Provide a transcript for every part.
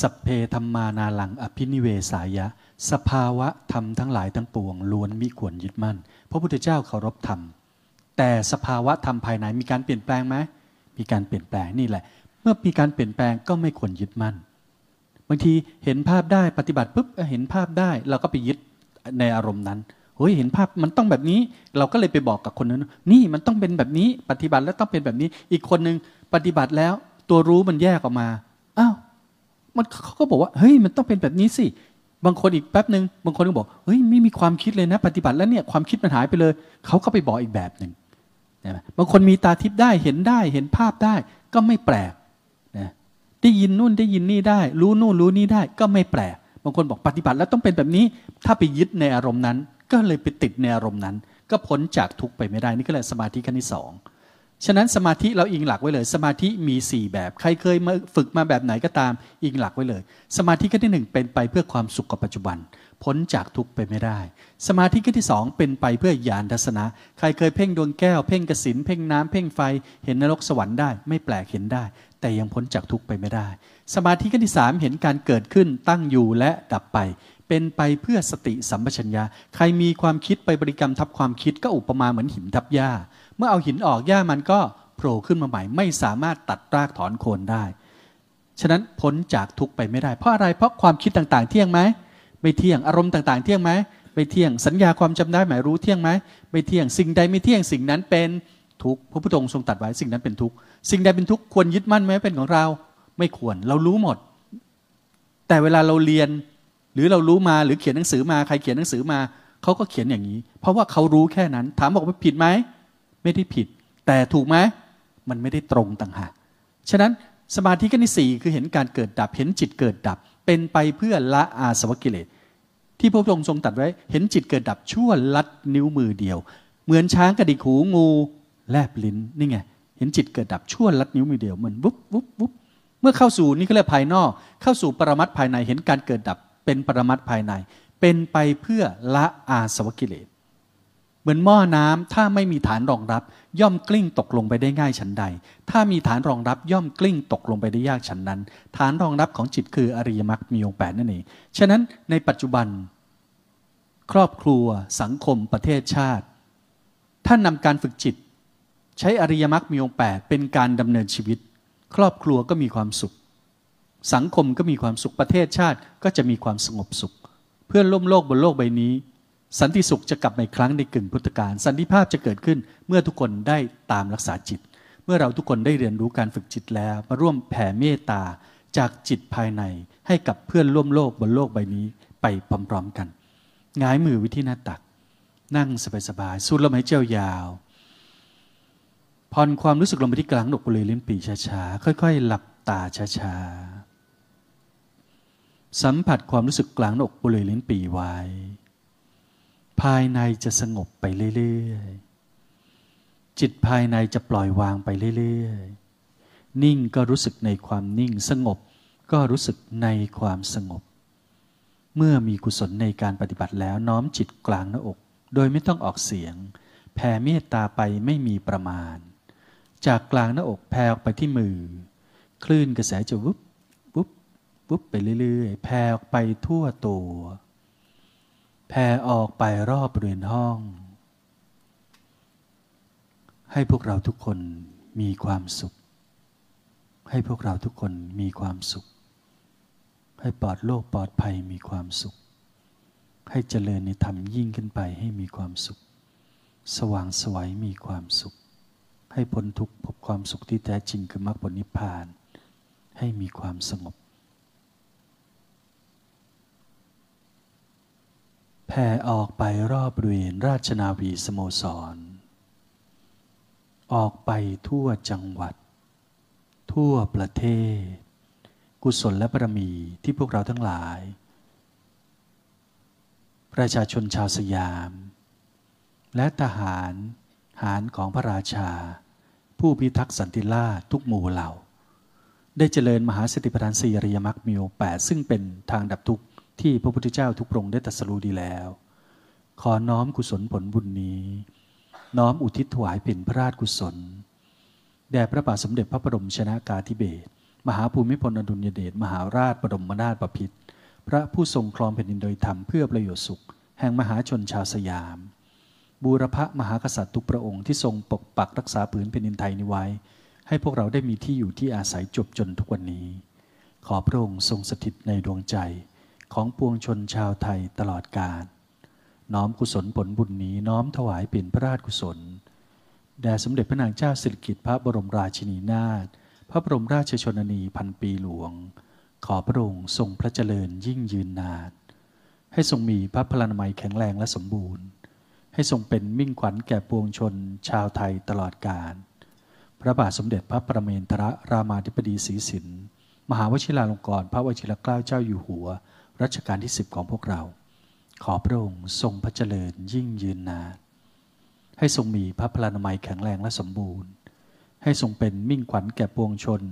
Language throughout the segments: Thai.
สัพเพธรรมานาลังอภินิเวสายะ สภาวะธรรมทั้งหลายทั้งปวงล้วนมิควรยึดมั่น พระพุทธเจ้าเคารพธรรม แต่สภาวะธรรมภายในมีการเปลี่ยนแปลงไหมมีการเปลี่ยนแปลงนี่แหละ เมื่อมีการเปลี่ยนแปลงก็ไม่ควรยึดมั่น บางทีเห็นภาพได้ปฏิบัติปุ๊บเห็นภาพได้เราก็ไปยึดในอารมณ์นั้นเฮ้ยเห็นภาพมันต้องแบบนี้ เราก็เลยไปบอกกับคนนั้น นี่มันต้องเป็นแบบนี้ ปฏิบัติแล้วต้องเป็นแบบนี้ อีกคนหนึ่งปฏิบัติแล้วตัวรู้มันแยกออกมาอ้าว มันเขาก็บอกว่าเฮ้ยมันต้องเป็นแบบนี้สิบางคนอีกแป๊บหนึ่งบางคนก็บอกเฮ้ยไม่มีความคิดเลยนะ ปฏิบัติแล้วเนี่ยความคิดมันหายไปเลยเขาก็ไปบอกอีกแบบหนึ่งนะบางคนมีตาทิพย์ได้เห็นได้เห็นภาพได้ ก็ไม่แปลกนะได้ยินนู่นได้ยินนี่ได้ รู้นู่นรู้นี่ได้ ก็ไม่แปลกบางคนบอกปฏิบัติแล้วต้องเป็นแบบนี้ ถ้าไปยึดในอารมณ์นั้น ก็เลยไปติดในอารมณ์นั้น ก็พ้นจากทุกไปไม่ได้นี่ก็เลยสมาธิขั้นที่สอง ฉะนั้นสมาธิเราอิงหลักไว้เลย สมาธิมี 4 แบบ ใครเคยมาฝึกมาแบบไหนก็ตามอิงหลักไว้เลย สมาธิขั้นที่หนึ่งเป็นไปเพื่อความสุขกับปัจจุบัน พ้นจากทุกข์ไปไม่ได้ สมาธิขั้นที่สองเป็นไปเพื่อญาณทัศนะ ใครเคยเพ่งดวงแก้ว เพ่งกสินเพ่งน้ำเพ่งไฟ เห็นนรกสวรรค์ได้ ไม่แปลกเห็นได้ แต่ยังพ้นจากทุกข์ไปไม่ได้ สมาธิขั้นที่สามเห็นการเกิดขึ้นตั้งอยู่และดับไปเป็นไปเพื่อสติสัมปชัญญะ ใครมีความคิดไปบริกรรมทับความคิดก็อุปมาเหมือนหินทับหญ้า เมื่อเอาหินออกหญ้ามันก็โผล่ขึ้นมาใหม่ ไม่สามารถตัดรากถอนโคนได้ ฉะนั้นพ้นจากทุกไปไม่ได้ เพราะอะไร เพราะความคิดต่างๆ เที่ยงไหม ไม่เที่ยง อารมณ์ต่างๆ เที่ยงไหม ไม่เที่ยง สัญญาความจำได้หมายรู้เที่ยงไหม ไม่เที่ยง สิ่งใดไม่เที่ยง สิ่งนั้นเป็นทุกข์ พระพุทธองค์ทรงตัดไว้ สิ่งนั้นเป็นทุกข์ สิ่งใดเป็นทุกข์ควรยึดมั่นไหมเป็นของเรา ไม่ควร เรารู้หมด แต่เวลาเราเรียน หรือเรารู้มา หรือเขียนหนังสือมา ใครเขียนหนังสือมา เขาก็เขียนอย่างนี้ เพราะว่าเขารู้แค่นั้น ถามบอกว่าผิดไหม ไม่ได้ผิด แต่ถูกไหมมันไม่ได้ตรงต่างหากฉะนั้นสมาธิขั้นที่สี่คือเห็นการเกิดดับ เห็นจิตเกิดดับ เป็นไปเพื่อละอาสวกิเลส ที่พระองค์ทรงตัดไว้ เห็นจิตเกิดดับชั่วลัดนิ้วมือเดียว เหมือนช้างกระดิกหูงูแลบลิ้นนี่ไงเห็นจิตเกิดดับชั่วลัดนิ้วมือเดียวเหมือนวุบวุบวุบเมื่อเข้าสู่นี่ก็เรียกภายนอก เข้าสู่ปรมัตภายในเห็นการเกิดดับเป็นปรมัตภายใน เป็นไปเพื่อละอาสวกิเลส มือนหม้อน้ำถ้าไม่มีฐานรองรับ ย่อมกลิ้งตกลงไปได้ง่ายฉันใด ถ้ามีฐานรองรับย่อมกลิ้งตกลงไปได้ยากฉันนั้น ฐานรองรับของจิตคืออริยมรรคมีองค์แปดนั่นเองฉะนั้นในปัจจุบัน ครอบครัว สังคมประเทศชาติ ท่านนำการฝึกจิต ใช้อริยมรรคมีองค์แปดเป็นการดำเนินชีวิต ครอบครัวก็มีความสุข สังคมก็มีความสุขประเทศชาติก็จะมีความสงบสุข เพื่อนร่วมโลกบนโลกใบนี้ สันติสุขจะกลับมาอีกครั้งในกึ่งพุทธกาลสันติภาพจะเกิดขึ้นเมื่อทุกคนได้ตามรักษาจิต เมื่อเราทุกคนได้เรียนรู้การฝึกจิตแล้ว มาร่วมแผ่เมตตาจากจิตภายในให้กับเพื่อนร่วมโลกบนโลกใบนี้ไปพร้อมๆกันงายมือวิธีหน้าตัก นั่งสบายๆสูดลมหายใจยาวผ่อนความรู้สึกลงไปที่กลางหนกบริเวณลิ้นปีช้าๆค่อย ๆ หลับตาช้าๆสัมผัสความรู้สึกกลางหนกบริเวณลิ้นปีไว้ ภายในจะสงบไปเรื่อยๆ จิตภายในจะปล่อยวางไปเรื่อยๆ นิ่งก็รู้สึกในความนิ่ง สงบก็รู้สึกในความสงบ เมื่อมีกุศลในการปฏิบัติแล้วน้อมจิตกลางหน้าอก โดยไม่ต้องออกเสียง แผ่เมตตาไปไม่มีประมาณ จากกลางหน้าอกแผ่ออกไปที่มือ คลื่นกระแสจะวุบวุบวุบไปเรื่อยๆ แผ่ออกไปทั่วตัว แผ่ออกไปรอบบริเวณห้อง ให้พวกเราทุกคนมีความสุข ให้พวกเราทุกคนมีความสุข ให้ปลอดโลกปลอดภัยมีความสุข ให้เจริญในธรรมยิ่งขึ้นไปให้มีความสุข สว่างสวัยมีความสุข ให้พ้นทุกข์พบความสุขที่แท้จริงคือมรรคผลนิพพาน ให้มีความสงบ แผ่ออกไปรอบบริเวณราชนาวีสโมสร ออกไปทั่วจังหวัด ทั่วประเทศ กุศลและบารมีที่พวกเราทั้งหลาย ประชาชนชาวสยาม และทหารหารของพระราชา ผู้พิทักษ์สันติราชทุกหมู่เหล่า ได้เจริญมหาสติปัฏฐานสี่อริยมรรคมีองค์แปดซึ่งเป็นทางดับทุกข์ ที่พระพุทธเจ้าทุกพระองค์ได้ตรัสรู้ดีแล้ว ขอน้อมกุศลผลบุญนี้ น้อมอุทิศถวายเป็นพระราชกุศล แด่พระบาทสมเด็จพระบรมชนากาธิเบศรมหาภูมิพลอดุลยเดชมหาราชบรมนาถบพิตรพระผู้ทรงครองแผ่นดินโดยธรรมเพื่อประโยชน์สุข แห่งมหาชนชาวสยาม บูรพมหากษัตริย์ทุกพระองค์ที่ทรงปกปักรักษาผืนแผ่นดินไทยนี้ไว้ ให้พวกเราได้มีที่อยู่ที่อาศัยจบจนทุกวันนี้ ขอพระองค์ทรงสถิตในดวงใจ ของปวงชนชาวไทยตลอดกาลน้อมกุศลผลบุญนี้น้อมถวายเป็นพระราชกุศลแด่สมเด็จพระนางเจ้าสิริกิติ์พระบรมราชินีนาถพระบรมราชชนนีพันปีหลวง ขอพระองค์ทรงพระเจริญยิ่งยืนนาน ให้ทรงมีพระพลานามัยแข็งแรงและสมบูรณ์ ให้ทรงเป็นมิ่งขวัญแก่ปวงชนชาวไทยตลอดกาลพระบาทสมเด็จพระประเมนทรรามาธิบดีศรีสินมหาวชิราลงกรณ์พระวชิรเกล้าเจ้าอยู่หัว รัชกาลที่สิบของพวกเรา ขอพระองค์ทรงพระเจริญยิ่งยืนนานให้ทรงมีพระพลานามัยแข็งแรงและสมบูรณ์ ให้ทรงเป็นมิ่งขวัญแก่ปวงชน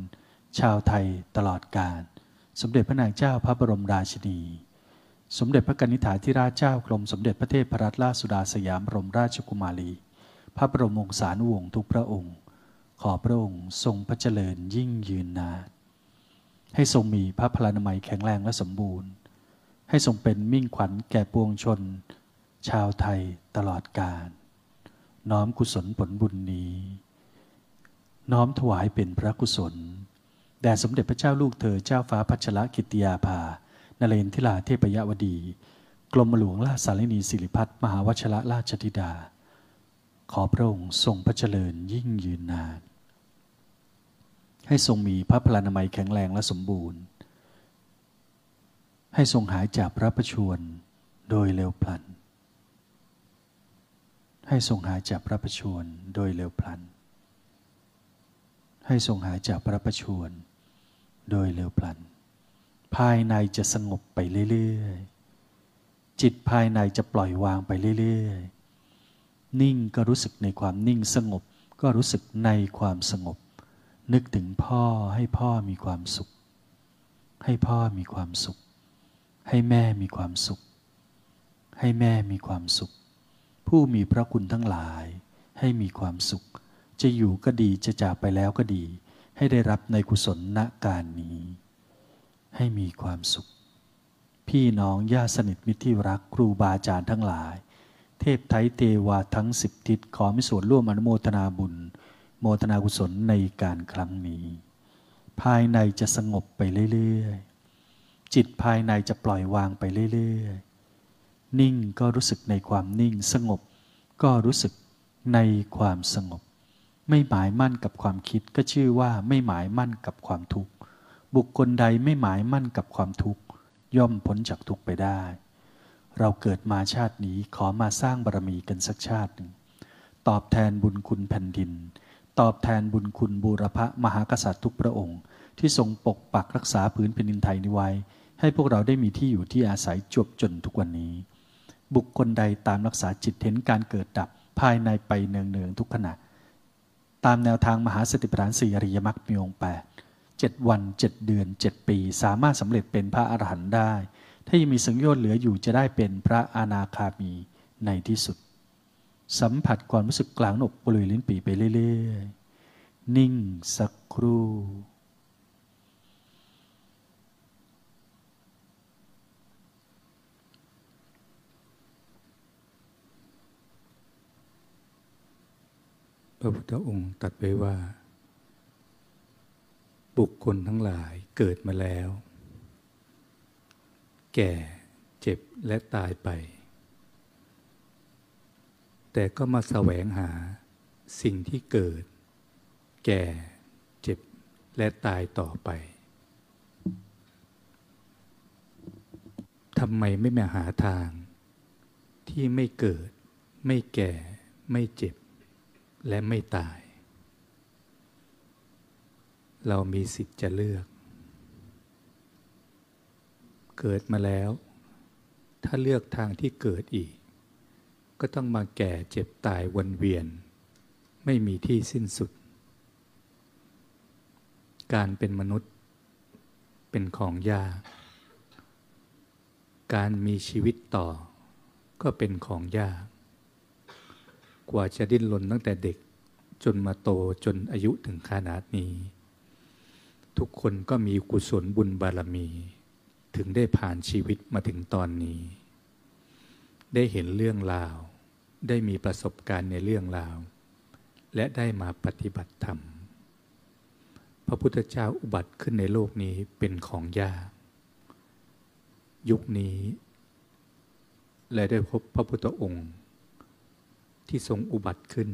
ชาวไทยตลอดกาลสมเด็จพระนางเจ้าพระบรมราชินี สมเด็จพระกนิษฐาธิราชเจ้ากรมสมเด็จพระเทพรัตนราชสุดาสยามบรมราชกุมารี พระบรมวงศานุวงศ์ทุกพระองค์ ขอพระองค์ทรงพระเจริญยิ่งยืนนานให้ทรงมีพระพลานามัยแข็งแรงและสมบูรณ์ ให้ทรงเป็นมิ่งขวัญแก่ปวงชน ชาวไทยตลอดกาลน้อมกุศลผลบุญนี้ น้อมถวายเป็นพระกุศล แด่สมเด็จพระเจ้าลูกเธอเจ้าฟ้าพัชรกิติยาภานเรนทิลาเทพยวดี กรมหลวงราชสารินีสิริพัฒมหาวชระราชธิดา ขอพระองค์ทรงพระเจริญยิ่งยืนนาน ให้ทรงมีพระพลานามัยแข็งแรงและสมบูรณ์ ให้ทรงหายจากพระประชวรโดยเร็วพลัน ให้ทรงหายจากพระประชวรโดยเร็วพลัน ให้ทรงหายจากพระประชวรโดยเร็วพลัน ภายในจะสงบไปเรื่อยๆ จิตภายในจะปล่อยวางไปเรื่อยๆ นิ่งก็รู้สึกในความนิ่งสงบก็รู้สึกในความสงบ นึกถึงพ่อให้พ่อมีความสุข ให้พ่อมีความสุข ให้แม่มีความสุข ให้แม่มีความสุข ผู้มีพระคุณทั้งหลาย ให้มีความสุข จะอยู่ก็ดีจะจากไปแล้วก็ดี ให้ได้รับในกุศลณการนี้ ให้มีความสุข พี่น้องญาติสนิทมิตรที่รักครูบาอาจารย์ทั้งหลาย เทพไทยเทวาทั้งสิบทิศขอมีส่วนร่วมอนุโมทนาบุญ โมทนากุศลในการครั้งนี้ ภายในจะสงบไปเรื่อย จิตภายในจะปล่อยวางไปเรื่อยๆ นิ่งก็รู้สึกในความนิ่งสงบ ก็รู้สึกในความสงบ ไม่หมายมั่นกับความคิดก็ชื่อว่าไม่หมายมั่นกับความทุกข์ บุคคลใดไม่หมายมั่นกับความทุกข์ ย่อมพ้นจากทุกข์ไปได้ เราเกิดมาชาตินี้ขอมาสร้างบารมีกันสักชาติหนึ่งตอบแทนบุญคุณแผ่นดิน ตอบแทนบุญคุณบูรพะมหากษัตริย์ทุกพระองค์ ที่ทรงปกปักรักษาพื้นแผ่นดินไทยนี้ไว้ ให้พวกเราได้มีที่อยู่ที่อาศัยจบจนทุกวันนี้ บุคคลใดตามรักษาจิตเห็นการเกิดดับภายในไปเนืองๆทุกขณะ ตามแนวทางมหาสติปัฏฐานสี่อริยมรรคมีองค์แปดเจ็ดวันเจ็ดเดือนเจ็ดปี สามารถสำเร็จเป็นพระอรหันต์ได้ ถ้ายังมีสังโยชน์เหลืออยู่จะได้เป็นพระอนาคามีในที่สุด สัมผัสความรู้สึกกลางอกบริเวณลิ้นปีไปเรื่อยๆ นิ่งสักครู่ พระพุทธองค์ตัดไว้ว่า บุคคลทั้งหลายเกิดมาแล้ว แก่เจ็บและตายไป แต่ก็มาแสวงหาสิ่งที่เกิด แก่เจ็บและตายต่อไปทำไมไม่มาหาทาง ที่ไม่เกิด ไม่แก่ไม่เจ็บ และไม่ตาย เรามีสิทธิ์จะเลือก เกิดมาแล้ว ถ้าเลือกทางที่เกิดอีก ก็ต้องมาแก่เจ็บตายวนเวียน ไม่มีที่สิ้นสุด การเป็นมนุษย์เป็นของยาก การมีชีวิตต่อก็เป็นของยาก กว่าจะดิ้นรนตั้งแต่เด็กจนมาโตจนอายุถึงขนาดนี้ ทุกคนก็มีกุศลบุญบารมี ถึงได้ผ่านชีวิตมาถึงตอนนี้ ได้เห็นเรื่องราว ได้มีประสบการณ์ในเรื่องราว และได้มาปฏิบัติธรรม พระพุทธเจ้าอุบัติขึ้นในโลกนี้เป็นของยาก ยุคนี้และได้พบพระพุทธองค์ ที่ทรงอุบัติขึ้น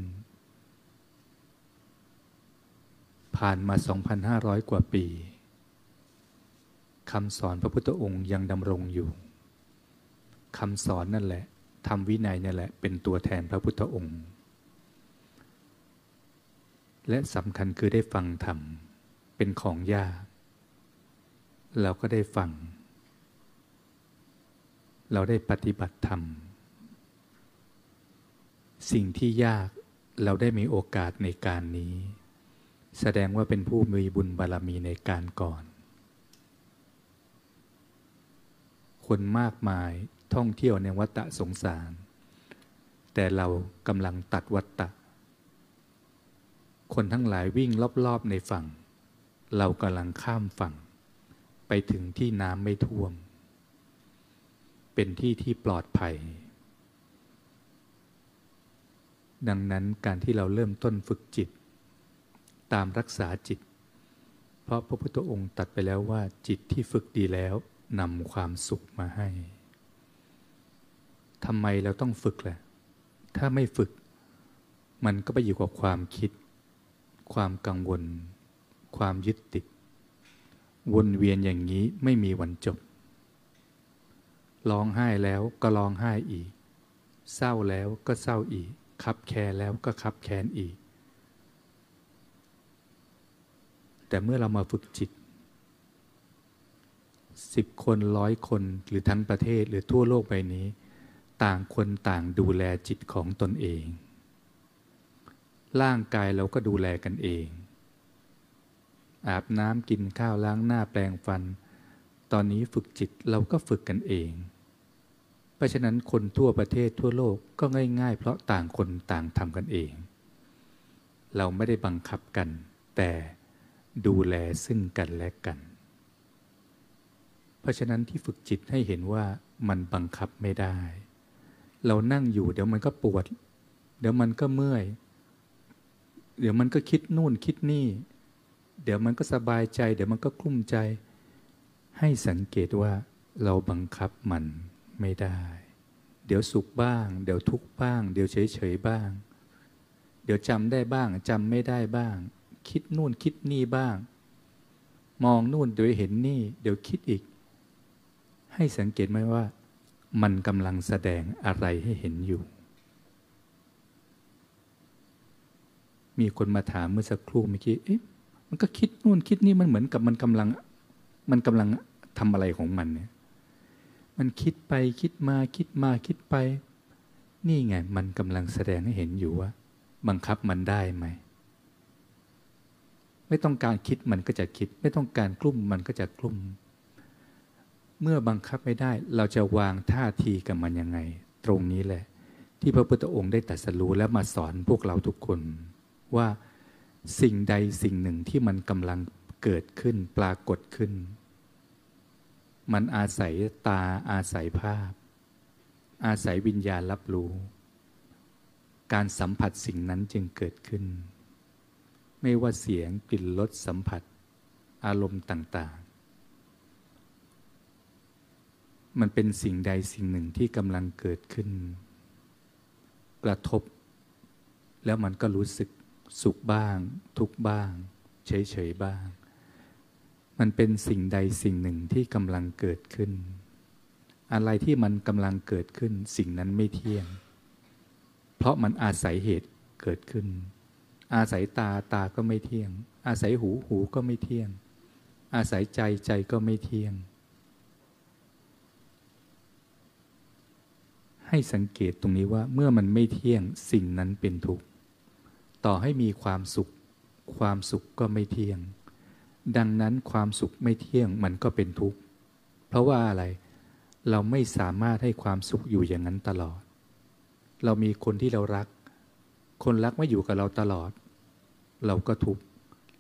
ผ่านมา 2,500 กว่าปีคำสอนพระพุทธองค์ยังดำรงอยู่คำสอนนั่นแหละทำวินัยนั่นแหละเป็นตัวแทนพระพุทธองค์ และสำคัญคือได้ฟังธรรมเป็นของยากเราก็ได้ฟัง เราได้ปฏิบัติธรรม สิ่งที่ยากเราได้มีโอกาสในการนี้ แสดงว่าเป็นผู้มีบุญบารรมีในการก่อน คนมากมายท่องเที่ยวในวัฏสงสาร แต่เรากำลังตัดวัฏะคนทั้งหลายวิ่งรอบๆในฝั่ง เรากำลังข้ามฝั่ง ไปถึงที่น้ำไม่ท่วม เป็นที่ที่ปลอดภัย ดังนั้นการที่เราเริ่มต้นฝึกจิต ตามรักษาจิต เพราะพระพุทธองค์ตัดไปแล้วว่าจิตที่ฝึกดีแล้วนำความสุขมาให้ทำไมเราต้องฝึกแหละถ้าไม่ฝึก มันก็ไปอยู่กับความคิด ความกังวล ความยึดติด วนเวียนอย่างนี้ไม่มีวันจบ ร้องไห้แล้วก็ร้องไห้อีก เศร้าแล้วก็เศร้าอีก คับแคร์แล้วก็คับแค้นอีก แต่เมื่อเรามาฝึกจิตสิบคนร้อยคนหรือทั้งประเทศหรือทั่วโลกใบนี้ ต่างคนต่างดูแลจิตของตนเอง ร่างกายเราก็ดูแลกันเอง อาบน้ำกินข้าวล้างหน้าแปลงฟัน ตอนนี้ฝึกจิตเราก็ฝึกกันเอง ราะฉะนั้นคนทั่วประเทศทั่วโลกก็ง่าย ๆ เพราะต่างคนต่างทำกันเอง เราไม่ได้บังคับกัน แต่ดูแลซึ่งกันและกัน เพราะฉะนั้นที่ฝึกจิตให้เห็นว่ามันบังคับไม่ได้ เรานั่งอยู่เดี๋ยวมันก็ปวด เดี๋ยวมันก็เมื่อย เดี๋ยวมันก็คิดนู่นคิดนี่ เดี๋ยวมันก็สบายใจ เดี๋ยวมันก็กลุ้มใจ ให้สังเกตว่าเราบังคับมัน ไม่ได้ เดี๋ยวสุขบ้าง เดี๋ยวทุกข์บ้าง เดี๋ยวเฉยเฉยบ้าง เดี๋ยวจำได้บ้างจำไม่ได้บ้าง คิดนู่นคิดนี่บ้าง มองนู่นเดี๋ยวเห็นนี่ เดี๋ยวคิดอีก ให้สังเกตไหมว่า มันกำลังแสดงอะไรให้เห็นอยู่ มีคนมาถามเมื่อสักครู่เมื่อกี้เอ๊ะมันก็คิดนู่นคิดนี่มันเหมือนกับมันกำลัง มันกำลังทำอะไรของมันเนี่ย มันคิดไปคิดมาคิดมาคิดไป นี่ไง มันกำลังแสดงให้เห็นอยู่ว่า บังคับมันได้ไหม ไม่ต้องการคิดมันก็จะคิด ไม่ต้องการกลุ่มมันก็จะกลุ่ม เมื่อบังคับไม่ได้ เราจะวางท่าทีกับมันยังไง ตรงนี้แหละ ที่พระพุทธองค์ได้ตรัสรู้และมาสอนพวกเราทุกคน ว่าสิ่งใดสิ่งหนึ่งที่มันกำลังเกิดขึ้นปรากฏขึ้น มันอาศัยตาอาศัยภาพ อาศัยวิญญาณรับรู้ การสัมผัสสิ่งนั้นจึงเกิดขึ้น ไม่ว่าเสียงกลิ่นรสสัมผัส อารมณ์ต่างๆ มันเป็นสิ่งใดสิ่งหนึ่งที่กำลังเกิดขึ้น กระทบ แล้วมันก็รู้สึกสุขบ้าง ทุกบ้าง เฉยๆบ้าง มันเป็นสิ่งใดสิ่งหนึ่งที่กำลังเกิดขึ้น อะไรที่มันกำลังเกิดขึ้น สิ่งนั้นไม่เที่ยง เพราะมันอาศัยเหตุเกิดขึ้น อาศัยตาตาก็ไม่เที่ยง อาศัยหูหูก็ไม่เที่ยง อาศัยใจใจก็ไม่เที่ยง ให้สังเกตตรงนี้ว่าเมื่อมันไม่เที่ยงสิ่งนั้นเป็นทุกข์ต่อให้มีความสุข ความสุขก็ไม่เที่ยง ดังนั้นความสุขไม่เที่ยงมันก็เป็นทุกข์ เพราะว่าอะไร เราไม่สามารถให้ความสุขอยู่อย่างนั้นตลอด เรามีคนที่เรารัก คนรักไม่อยู่กับเราตลอด เราก็ทุกข์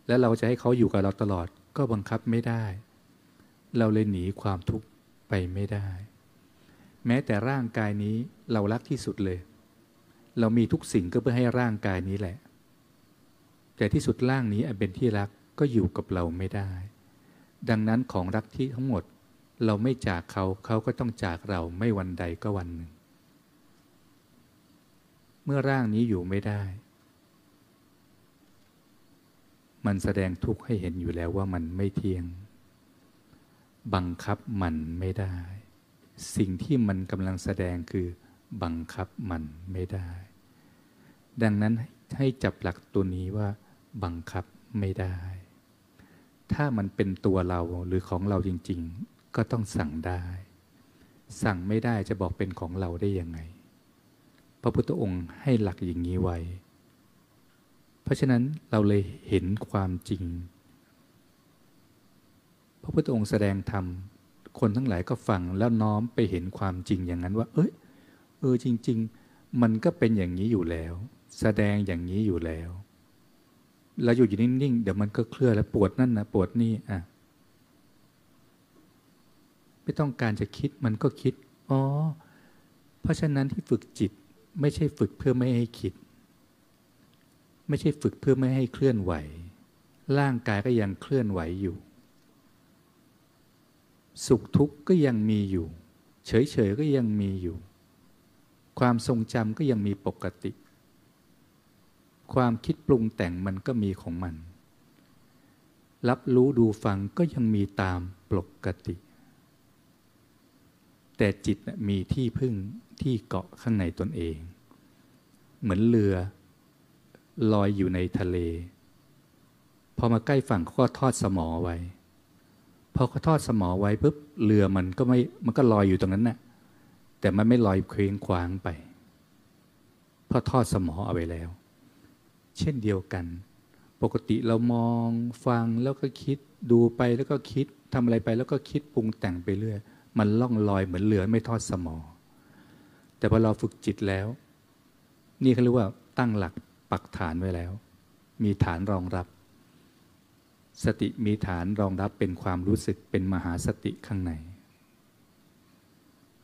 และเราจะให้เขาอยู่กับเราตลอดก็บังคับไม่ได้ เราเลยหนีความทุกข์ไปไม่ได้ แม้แต่ร่างกายนี้เรารักที่สุดเลย เรามีทุกสิ่งก็เพื่อให้ร่างกายนี้แหละ แต่ที่สุดร่างนี้อันเป็นที่รัก ก็อยู่กับเราไม่ได้ ดังนั้นของรักที่ทั้งหมดเราไม่จากเขาเขาก็ต้องจากเราไม่วันใดก็วันหนึ่ง เมื่อร่างนี้อยู่ไม่ได้ มันแสดงทุกข์ให้เห็นอยู่แล้วว่ามันไม่เที่ยง บังคับมันไม่ได้ สิ่งที่มันกำลังแสดงคือบังคับมันไม่ได้ ดังนั้นให้จับหลักตัวนี้ว่าบังคับไม่ได้ ถ้ามันเป็นตัวเราหรือของเราจริง ๆ ก็ต้องสั่งได้ สั่งไม่ได้จะบอกเป็นของเราได้ยังไง พระพุทธองค์ให้หลักอย่างนี้ไว้ เพราะฉะนั้นเราเลยเห็นความจริง พระพุทธองค์แสดงธรรมคนทั้งหลายก็ฟังแล้วน้อมไปเห็นความจริงอย่างนั้นว่า เอ้ยเออจริง ๆ มันก็เป็นอย่างนี้อยู่แล้ว แสดงอย่างนี้อยู่แล้ว เราอยู่อยู่นิ่งๆ เดี๋ยวมันก็เคลื่อนแล้วปวดนั่นนะปวดนี่อะไม่ต้องการจะคิดมันก็คิด อ๋อ เพราะฉะนั้นที่ฝึกจิตไม่ใช่ฝึกเพื่อไม่ให้คิด ไม่ใช่ฝึกเพื่อไม่ให้เคลื่อนไหว ร่างกายก็ยังเคลื่อนไหวอยู่ สุขทุกข์ก็ยังมีอยู่ เฉยๆก็ยังมีอยู่ ความทรงจำก็ยังมีปกติ ความคิดปรุงแต่งมันก็มีของมัน รับรู้ดูฟังก็ยังมีตามปกติ แต่จิตมีที่พึ่งที่เกาะข้างในตนเอง เหมือนเรือลอยอยู่ในทะเล พอมาใกล้ฝั่งเขาก็ทอดสมอไว้ พอเขาทอดสมอไว้ปุ๊บเรือมันก็ไม่มันก็ลอยอยู่ตรงนั้นนะ่ะแต่มันไม่ลอยเคว้งคว้างไป เพราะทอดสมอเอาไว้แล้ว เช่นเดียวกัน ปกติเรามองฟังแล้วก็คิดดูไปแล้วก็คิดทำอะไรไปแล้วก็คิดปรุงแต่งไปเรื่อย มันล่องลอยเหมือนเรือไม่ทอดสมอ แต่พอเราฝึกจิตแล้ว นี่เขาเรียกว่าตั้งหลักปักฐานไว้แล้ว มีฐานรองรับ สติมีฐานรองรับเป็นความรู้สึกเป็นมหาสติข้างใน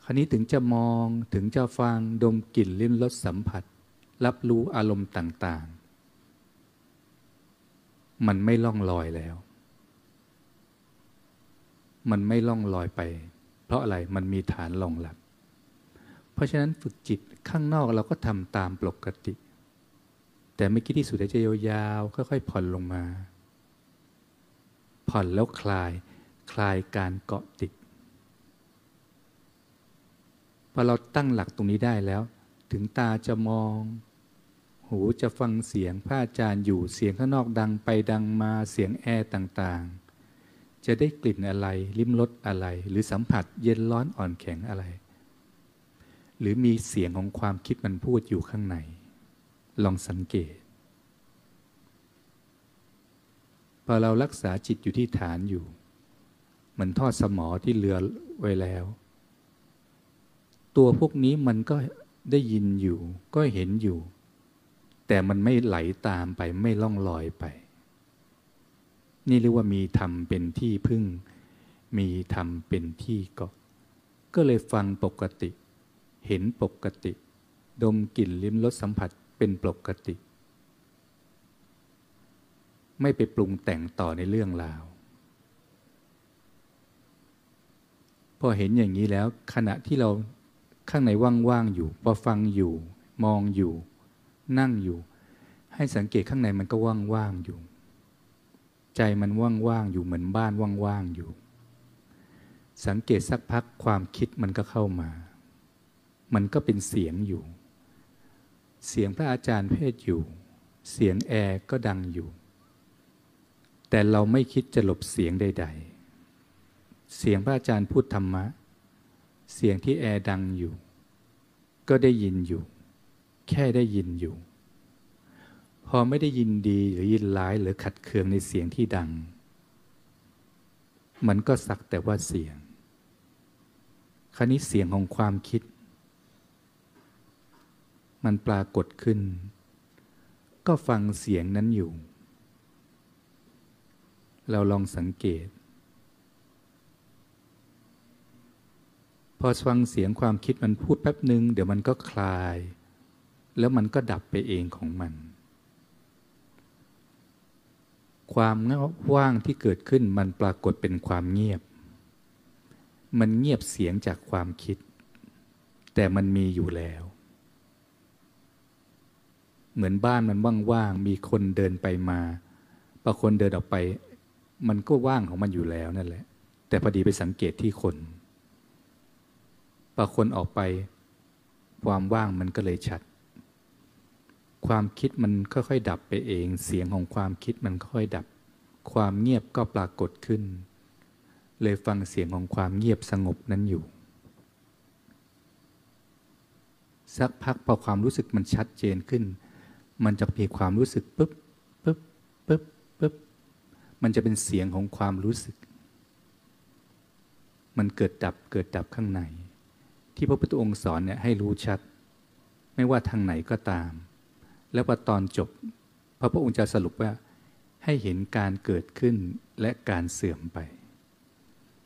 คราวนี้ถึงจะมองถึงจะฟังดมกลิ่นลิ้มรสสัมผัส รับรู้อารมณ์ต่าง มันไม่ล่องลอยแล้ว มันไม่ล่องลอยไป เพราะอะไรมันมีฐานรองรับ เพราะฉะนั้นฝึกจิตข้างนอกเราก็ทำตามปกติ แต่ไม่คิดที่สุดจะยาวๆค่อยๆผ่อนลงมา ผ่อนแล้วคลายคลายการเกาะติดพอเราตั้งหลักตรงนี้ได้แล้ว ถึงตาจะมอง หูจะฟังเสียงพระอาจารย์อยู่เสียงข้างนอกดังไปดังมาเสียงแอร์ต่างๆ จะได้กลิ่นอะไร ลิ้มรสอะไร หรือสัมผัสเย็นร้อนอ่อนแข็งอะไร หรือมีเสียงของความคิดมันพูดอยู่ข้างใน ลองสังเกต พอเรารักษาจิตอยู่ที่ฐานอยู่ เหมือนทอดสมอที่เรือไว้แล้ว ตัวพวกนี้มันก็ได้ยินอยู่ ก็เห็นอยู่ แต่มันไม่ไหลตามไปไม่ล่องลอยไป นี่เรียกว่ามีธรรมเป็นที่พึ่ง มีธรรมเป็นที่เกาะ ก็เลยฟังปกติ เห็นปกติ ดมกลิ่นลิ้มรสสัมผัสเป็นปกติ ไม่ไปปรุงแต่งต่อในเรื่องราว พอเห็นอย่างนี้แล้วขณะที่เราข้างในว่างๆอยู่ พอฟังอยู่ มองอยู่ นั่งอยู่ ให้สังเกตข้างในมันก็ว่างๆอยู่ ใจมันว่างๆอยู่เหมือนบ้านว่างๆอยู่ สังเกตสักพักความคิดมันก็เข้ามา มันก็เป็นเสียงอยู่ เสียงพระอาจารย์เพศอยู่ เสียงแอร์ก็ดังอยู่ แต่เราไม่คิดจะหลบเสียงใด ๆ เสียงพระอาจารย์พูดธรรมะ เสียงที่แอร์ดังอยู่ ก็ได้ยินอยู่ แค่ได้ยินอยู่ พอไม่ได้ยินดีหรือยินร้ายหรือขัดเคืองในเสียงที่ดัง มันก็สักแต่ว่าเสียง คราวนี้เสียงของความคิด มันปรากฏขึ้น ก็ฟังเสียงนั้นอยู่ เราลองสังเกตพอฟังเสียงความคิดมันพูดแป๊บหนึ่งเดี๋ยวมันก็คลาย แล้วมันก็ดับไปเองของมัน ความว่างที่เกิดขึ้นมันปรากฏเป็นความเงียบ มันเงียบเสียงจากความคิด แต่มันมีอยู่แล้ว เหมือนบ้านมันว่างๆมีคนเดินไปมาพอคนเดินออกไป มันก็ว่างของมันอยู่แล้วนั่นแหละ แต่พอดีไปสังเกตที่คนพอคนออกไป ความว่างมันก็เลยชัด ความคิดมันค่อยๆดับไปเอง เสียงของความคิดมันค่อยดับ ความเงียบก็ปรากฏขึ้น เลยฟังเสียงของความเงียบสงบนั้นอยู่ สักพักพอความรู้สึกมันชัดเจนขึ้น มันจะมีความรู้สึกปุ๊บปุ๊บปุ๊บปุ๊บมันจะเป็นเสียงของความรู้สึก มันเกิดดับเกิดดับข้างใน ที่พระพุทธองค์สอนเนี่ยให้รู้ชัด ไม่ว่าทางไหนก็ตาม แล้วพอตอนจบ พระพุทธองค์จะสรุปว่า ให้เห็นการเกิดขึ้นและการเสื่อมไป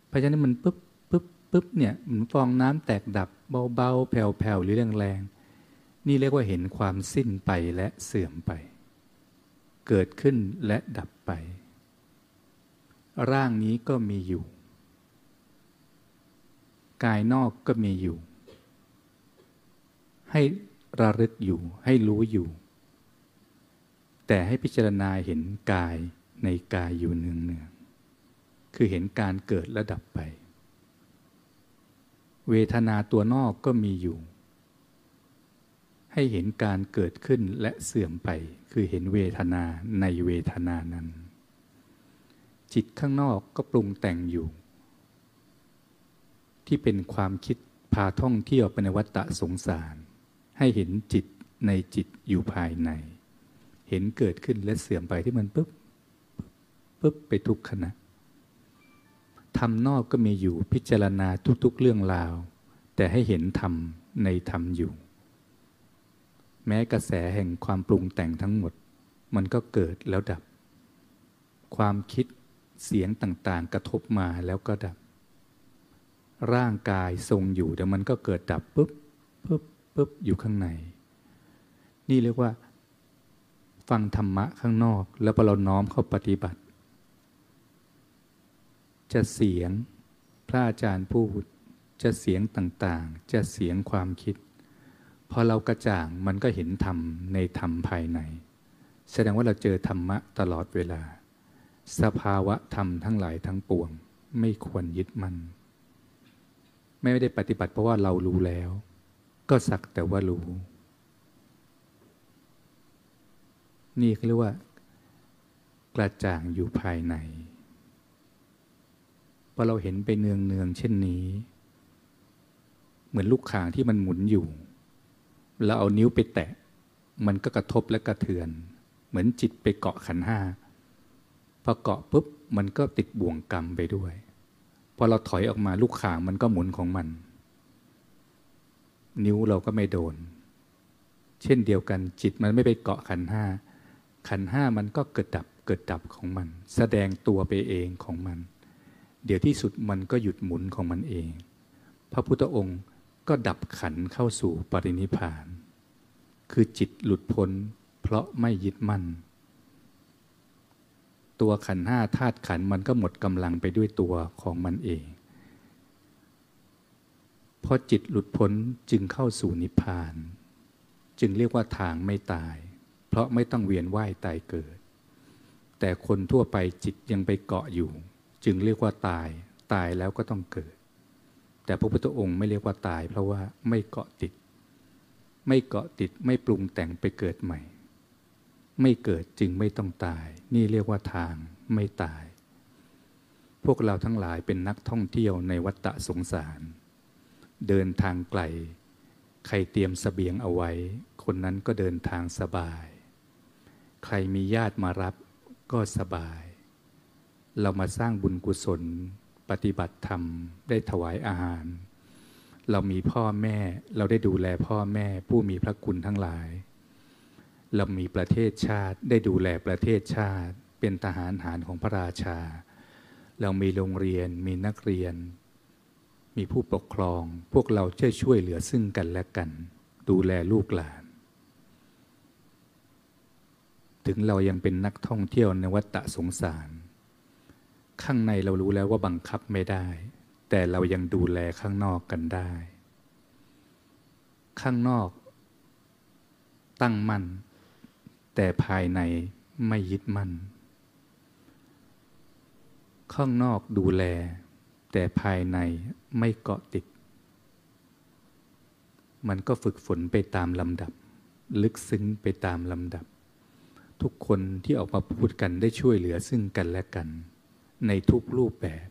เพราะฉะนั้นมันปุ๊บปุ๊บปุ๊บเนี่ยมันฟองน้ำแตกดับเบาๆแผ่วๆหรือแรงๆนี่เรียกว่าเห็นความสิ้นไปและเสื่อมไป เกิดขึ้นและดับไป ร่างนี้ก็มีอยู่ กายนอกก็มีอยู่ ให้ระลึกอยู่ให้รู้อยู่ แต่ให้พิจารณาเห็นกายในกายอยู่เนืองเนืองคือเห็นการเกิดและดับไป เวทนาตัวนอกก็มีอยู่ ให้เห็นการเกิดขึ้นและเสื่อมไป คือเห็นเวทนาในเวทนานั้น จิตข้างนอกก็ปรุงแต่งอยู่ ที่เป็นความคิดพาท่องเที่ยวไปในวัฏฏะสงสาร ให้เห็นจิตในจิตอยู่ภายใน เห็นเกิดขึ้นและเสื่อมไปที่มันปุ๊บปุ๊บไปทุกขณะธรรมนอกก็มีอยู่พิจารณาทุก ๆ เรื่องราว แต่ให้เห็นธรรมในธรรมอยู่ แม้กระแสแห่งความปรุงแต่งทั้งหมด มันก็เกิดแล้วดับ ความคิดเสียงต่างๆ กระทบมาแล้วก็ดับ ร่างกายทรงอยู่เดี๋ยวมันก็เกิดดับปุ๊บปุ๊บปุ๊บอยู่ข้างใน นี่เรียกว่า ฟังธรรมะข้างนอก แล้วพอเราน้อมเข้าปฏิบัติ จะเสียงพระอาจารย์พูด จะเสียงต่างๆ จะเสียงความคิด พอเรากระจ่างมันก็เห็นธรรมในธรรมภายใน แสดงว่าเราเจอธรรมะตลอดเวลา สภาวะธรรมทั้งหลายทั้งปวง ไม่ควรยึดมัน่นไม่ได้ปฏิบัติเพราะว่าเรารู้แล้ว ก็สักแต่ว่ารู้ นี่เขาเรียกว่า กระจ่างอยู่ภายในพอเราเห็นไปเนืองเนืองเช่นนี้ เหมือนลูกข่างที่มันหมุนอยู่เราเอานิ้วไปแตะ มันก็กระทบและกระเทือน เหมือนจิตไปเกาะขันห้าพอเกาะปุ๊บมันก็ติดบ่วงกรรมไปด้วยพอเราถอยออกมาลูกขางมันก็หมุนของมัน นิ้วเราก็ไม่โดน เช่นเดียวกันจิตมันไม่ไปเกาะขันห้า ขันห้ามันก็เกิดดับเกิดดับของมัน แสดงตัวไปเองของมัน เดี๋ยวที่สุดมันก็หยุดหมุนของมันเอง พระพุทธองค์ก็ดับขันเข้าสู่ปรินิพาน คือจิตหลุดพ้น เพราะไม่ยึดมั่น ตัวขันห้าธาตุขันมันก็หมดกำลังไปด้วยตัวของมันเองพอจิตหลุดพ้นจึงเข้าสู่นิพพาน จึงเรียกว่าทางไม่ตาย เพราะไม่ต้องเวียนว่ายตายเกิด แต่คนทั่วไปจิตยังไปเกาะอยู่ จึงเรียกว่าตาย ตายแล้วก็ต้องเกิด แต่พระพุทธองค์ไม่เรียกว่าตาย เพราะว่าไม่เกาะติด ไม่เกาะติดไม่ปรุงแต่งไปเกิดใหม่ ไม่เกิดจึงไม่ต้องตาย นี่เรียกว่าทางไม่ตาย พวกเราทั้งหลายเป็นนักท่องเที่ยวในวัฏฏะสงสาร เดินทางไกล ใครเตรียมสเสบียงเอาไว้ คนนั้นก็เดินทางสบาย ใครมีญาติมารับก็สบาย เรามาสร้างบุญกุศล ปฏิบัติธรรม ได้ถวายอาหาร เรามีพ่อแม่ เราได้ดูแลพ่อแม่ผู้มีพระคุณทั้งหลาย เรามีประเทศชาติ ได้ดูแลประเทศชาติ เป็นทหารหารของพระราชา เรามีโรงเรียน มีนักเรียน มีผู้ปกครอง พวกเราช่วยช่วยเหลือซึ่งกันและกัน ดูแลลูกหลาน ถึงเรายังเป็นนักท่องเที่ยวในวัฏสงสาร ข้างในเรารู้แล้วว่าบังคับไม่ได้ แต่เรายังดูแลข้างนอกกันได้ ข้างนอก ตั้งมั่น แต่ภายในไม่ยึดมั่น ข้างนอกดูแล แต่ภายในไม่เกาะติด มันก็ฝึกฝนไปตามลำดับ ลึกซึ้งไปตามลำดับ ทุกคนที่ออกมาพูดกันได้ช่วยเหลือซึ่งกันและกัน ในทุกรูปแบบ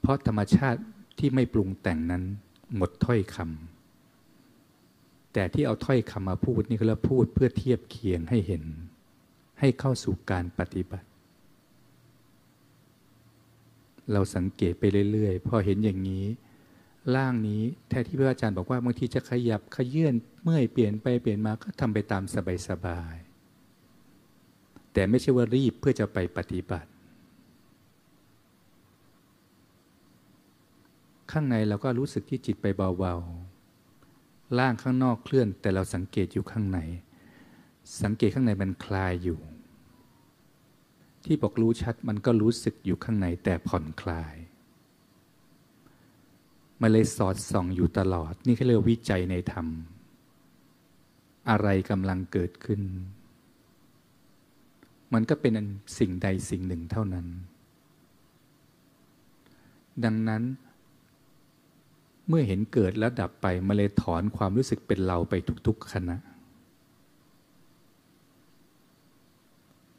เพราะธรรมชาติที่ไม่ปรุงแต่งนั้นหมดถ้อยคำแต่ที่เอาถ้อยคำมาพูดนี่ก็แล้วพูดเพื่อเทียบเคียงให้เห็น ให้เข้าสู่การปฏิบัติ เราสังเกตไปเรื่อยๆ พอเห็นอย่างนี้ร่างนี้แท้ที่พระอาจารย์บอกว่าบางทีจะขยับขยื่นเมื่อยเปลี่ยนไปเปลี่ยนมาก็ทำไปตามสบายๆ แต่ไม่ใช่ว่ารีบเพื่อจะไปปฏิบัติ ข้างในเราก็รู้สึกที่จิตไปเบาๆร่างข้างนอกเคลื่อน แต่เราสังเกตอยู่ข้างใน สังเกตข้างในมันคลายอยู่ ที่บอกรู้ชัดมันก็รู้สึกอยู่ข้างในแต่ผ่อนคลายมันเลยสอดส่องอยู่ตลอด นี่เขาเรียกวิจัยในธรรม อะไรกำลังเกิดขึ้น มันก็เป็นสิ่งใดสิ่งหนึ่งเท่านั้น ดังนั้น เมื่อเห็นเกิดแล้วดับไปมาเลยถอนความรู้สึกเป็นเราไปทุกๆขณะ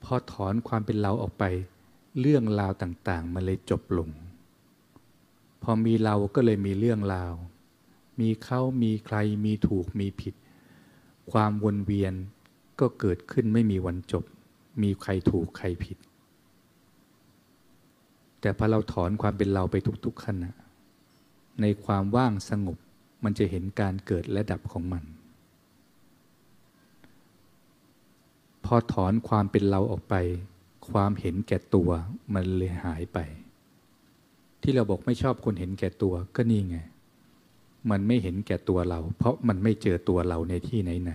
พอถอนความเป็นเราออกไป เรื่องราวต่างๆ มันเลยจบลง พอมีเราก็เลยมีเรื่องราว มีเขามีใครมีถูกมีผิด ความวนเวียนก็เกิดขึ้นไม่มีวันจบ มีใครถูกใครผิด แต่พอเราถอนความเป็นเราไปทุก ๆขณะ ในความว่างสงบมันจะเห็นการเกิดและดับของมัน พอถอนความเป็นเราออกไป ความเห็นแก่ตัวมันเลยหายไป ที่เราบอกไม่ชอบคนเห็นแก่ตัวก็นี่ไง มันไม่เห็นแก่ตัวเรา เพราะมันไม่เจอตัวเราในที่ไหน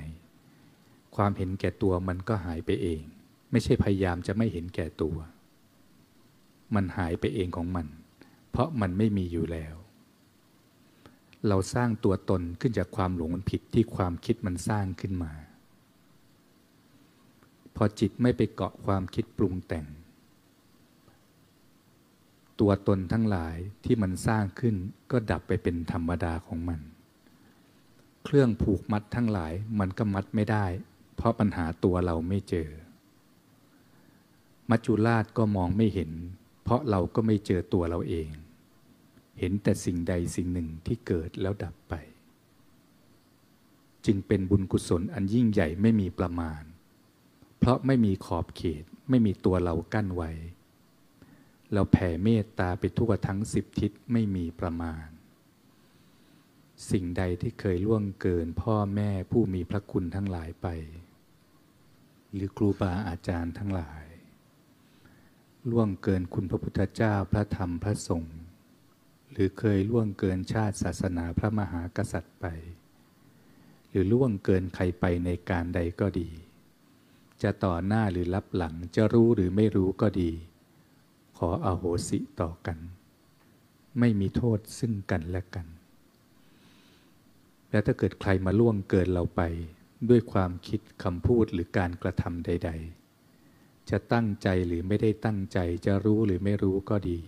ๆความเห็นแก่ตัวมันก็หายไปเอง ไม่ใช่พยายามจะไม่เห็นแก่ตัว มันหายไปเองของมัน เพราะมันไม่มีอยู่แล้ว เราสร้างตัวตนขึ้นจากความหลงมันผิดที่ความคิดมันสร้างขึ้นมา พอจิตไม่ไปเกาะความคิดปรุงแต่ง ตัวตนทั้งหลายที่มันสร้างขึ้นก็ดับไปเป็นธรรมดาของมัน เครื่องผูกมัดทั้งหลายมันก็มัดไม่ได้ เพราะปัญหาตัวเราไม่เจอ มัจจุราชก็มองไม่เห็น เพราะเราก็ไม่เจอตัวเราเอง เห็นแต่สิ่งใดสิ่งหนึ่งที่เกิดแล้วดับไป จึงเป็นบุญกุศลอันยิ่งใหญ่ไม่มีประมาณ เพราะไม่มีขอบเขตไม่มีตัวเรากั้นไว้ เราแผ่เมตตาไปทั่วทั้งสิบทิศไม่มีประมาณ สิ่งใดที่เคยล่วงเกินพ่อแม่ผู้มีพระคุณทั้งหลายไป หรือครูบาอาจารย์ทั้งหลาย ล่วงเกินคุณพระพุทธเจ้าพระธรรมพระสงฆ์หรือเคยล่วงเกินชาติศาสนาพระมหากษัตริย์ไป หรือล่วงเกินใครไปในการใดก็ดี จะต่อหน้าหรือรับหลังจะรู้หรือไม่รู้ก็ดี ขออโหสิต่อกัน ไม่มีโทษซึ่งกันและกัน แล้วถ้าเกิดใครมาล่วงเกินเราไป ด้วยความคิดคำพูดหรือการกระทำใด ๆ จะตั้งใจหรือไม่ได้ตั้งใจ จะรู้หรือไม่รู้ก็ดี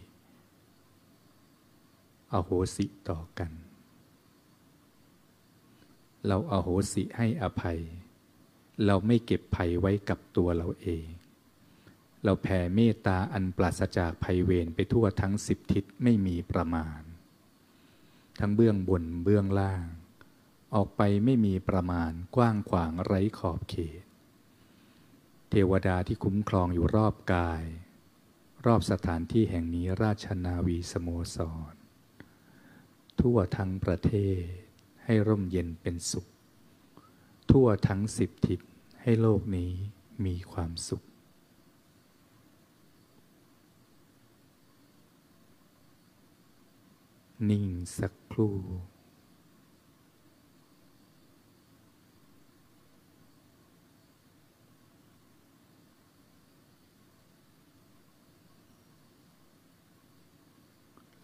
อโหสิต่อกัน เราอาโหสิให้อภัย เราไม่เก็บภัยไว้กับตัวเราเอง เราแผ่เมตตาอันปราศจากภัยเวรไปทั่วทั้งสิบทิศไม่มีประมาณ ทั้งเบื้องบนเบื้องล่าง ออกไปไม่มีประมาณกว้างขวางไร้ขอบเขต เทวดาที่คุ้มครองอยู่รอบกาย รอบสถานที่แห่งนี้ราชนาวีสโมสร ทั่วทั้งประเทศให้ร่มเย็นเป็นสุข ทั่วทั้งสิบทิศให้โลกนี้มีความสุข นิ่งสักครู่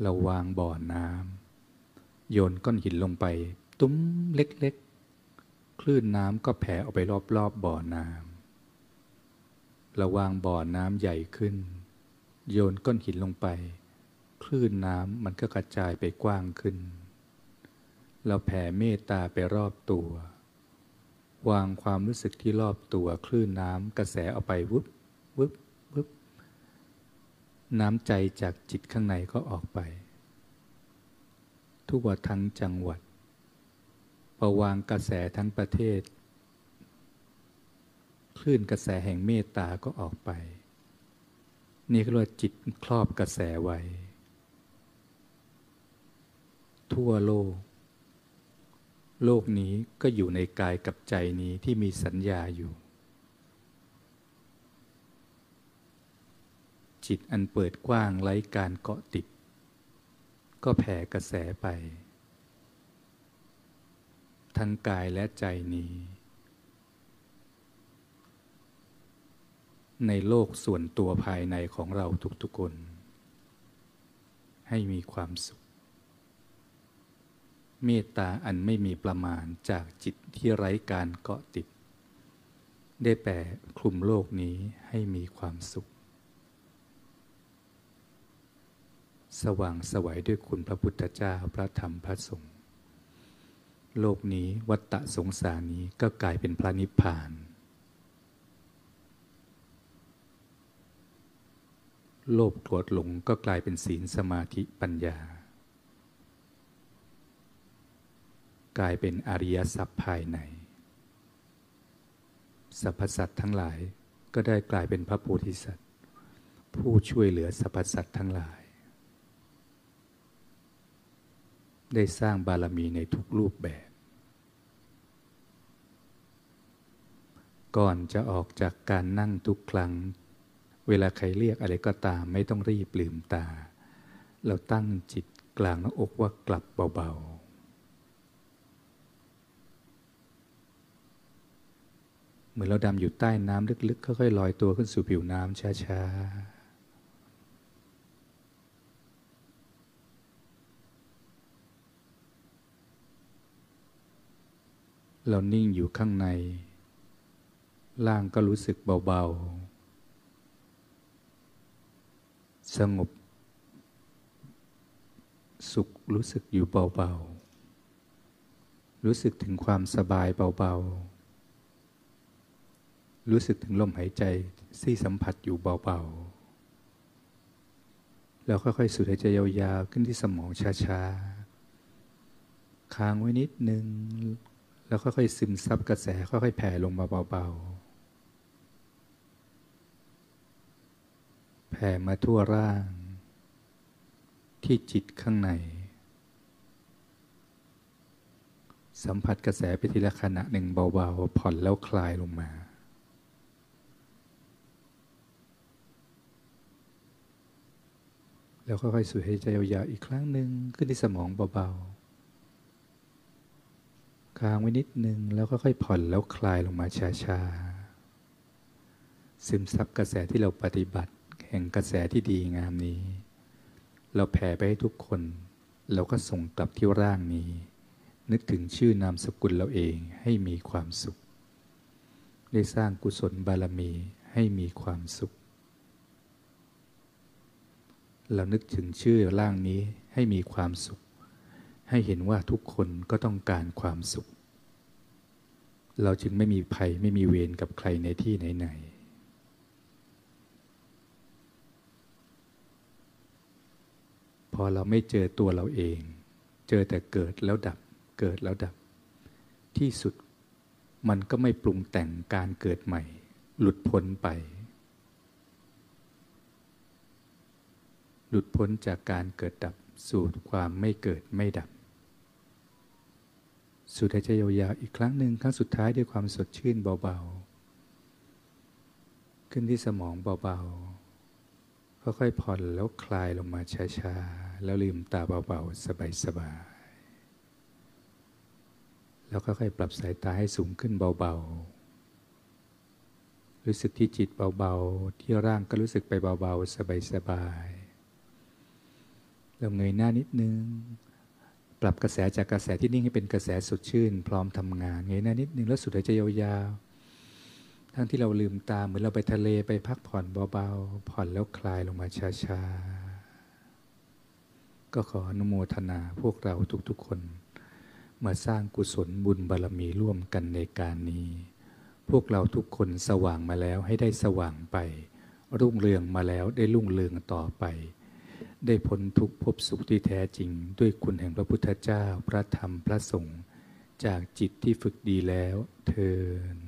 เราวางบ่อน้ำโยนก้อนหินลงไป ตุ้มเล็กๆ คลื่นน้ำก็แผ่ออกไปรอบๆบบ่อน้ำเราวางบ่อน้ำใหญ่ขึ้น โยนก้อนหินลงไป คลื่นน้ำมันก็กระจายไปกว้างขึ้น เราแผ่เมตตาไปรอบตัว วางความรู้สึกที่รอบตัวคลื่นน้ำกระแสออกไปวุบวุบ น้ำใจจากจิตข้างในก็ออกไป ทุกวัทั้งจังหวัด ประวางกระแสทั้งประเทศ คลื่นกระแสแห่งเมตตาก็ออกไป นี่ก็เรียกว่าจิตครอบกระแสไว้ ทั่วโลก โลกนี้ก็อยู่ในกายกับใจนี้ที่มีสัญญาอยู่ จิตอันเปิดกว้างไร้การเกาะติด ก็แผ่กระแสไป ทั้งกายและใจนี้ ในโลกส่วนตัวภายในของเราทุกๆคน ให้มีความสุข เมตตาอันไม่มีประมาณจากจิตที่ไร้การเกาะติด ได้แป่คลุมโลกนี้ให้มีความสุข สว่างสวัยด้วยคุณพระพุทธเจ้าพระธรรมพระสงฆ์โลกนี้วัฏฏะสงสารนี้ก็กลายเป็นพระนิพพาน โลภโกรธหลงก็กลายเป็นศีลสมาธิปัญญา กลายเป็นอริยสัพภายในสรรพสัตว์ทั้งหลายก็ได้กลายเป็นพระโพธิสัตว์ ผู้ช่วยเหลือสรรพสัตว์ทั้งหลาย ได้สร้างบารมีในทุกรูปแบบ ก่อนจะออกจากการนั่งทุกครั้ง เวลาใครเรียกอะไรก็ตามไม่ต้องรีบลืมตา เราตั้งจิตกลางหน้าอกว่ากลับเบาๆ เหมือนเราดำอยู่ใต้น้ำลึกๆ ค่อยๆลอยตัวขึ้นสู่ผิวน้ำช้าๆ เรานิ่งอยู่ข้างใน ร่างก็รู้สึกเบา ๆ สงบ สุขรู้สึกอยู่เบา ๆ รู้สึกถึงความสบายเบา ๆ รู้สึกถึงลมหายใจที่สัมผัสอยู่เบา ๆ แล้วค่อย ๆ สูดหายใจยาว ๆ ขึ้นที่สมองช้า ๆ ค้างไว้นิดนึง แล้วค่อยๆซึมซับกระแสค่อยๆแผ่ลงมาเบาๆ แผ่มาทั่วร่าง ที่จิตข้างใน สัมผัสกระแสไปทีละขณะหนึ่งเบาๆ ผ่อนแล้วคลายลงมาแล้วค่อยๆสูดหายใจยาวๆอีกครั้งหนึ่งขึ้นที่สมองเบาๆ ค้างไว้นิดนึงแล้วก็ค่อยผ่อนแล้วคลายลงมาช้าๆซึมซับกระแสที่เราปฏิบัติ แห่งกระแสที่ดีงามนี้ เราแผ่ไปให้ทุกคน เราก็ส่งกลับที่ร่างนี้ นึกถึงชื่อนามสกุลเราเองให้มีความสุข ได้สร้างกุศลบารมีให้มีความสุข เรานึกถึงชื่อร่างนี้ให้มีความสุข ให้เห็นว่าทุกคนก็ต้องการความสุข เราจึงไม่มีภัยไม่มีเวรกับใครในที่ไหนๆพอเราไม่เจอตัวเราเอง เจอแต่เกิดแล้วดับ เกิดแล้วดับ ที่สุดมันก็ไม่ปรุงแต่งการเกิดใหม่ หลุดพ้นไป หลุดพ้นจากการเกิดดับสู่ความไม่เกิดไม่ดับ สูดหายใจยาวๆอีกครั้งหนึ่งครั้งสุดท้ายด้วยความสดชื่นเบาๆ ขึ้นที่สมองเบาๆ ค่อยๆผ่อนแล้วคลายลงมาช้าๆ แล้วลืมตาเบาๆ สบายๆ แล้วค่อยๆ ปรับสายตาให้สูงขึ้นเบาๆ รู้สึกที่จิตเบาๆ ที่ร่างก็รู้สึกไปเบาๆ สบายๆเราเงยหน้านิดนึง ปรับกระแสจากกระแสที่นิ่งให้เป็นกระแสสดชื่น พร้อมทำงานเงยหน้านิดนึงแล้วสุดหายใจยาวๆ ทั้งที่เราลืมตาเหมือนเราไปทะเลไปพักผ่อนเบาๆ ผ่อนแล้วคลายลงมาช้าๆ ก็ขออนุโมทนาพวกเราทุกๆคน มาสร้างกุศลบุญบารรมีร่วมกันในการนี้ พวกเราทุกคนสว่างมาแล้วให้ได้สว่างไป รุ่งเรืองมาแล้วได้รุ่งเรืองต่อไป ได้พ้นทุกภพสุขที่แท้จริง ด้วยคุณแห่งพระพุทธเจ้า พระธรรมพระสงฆ์จากจิตที่ฝึกดีแล้วเทิน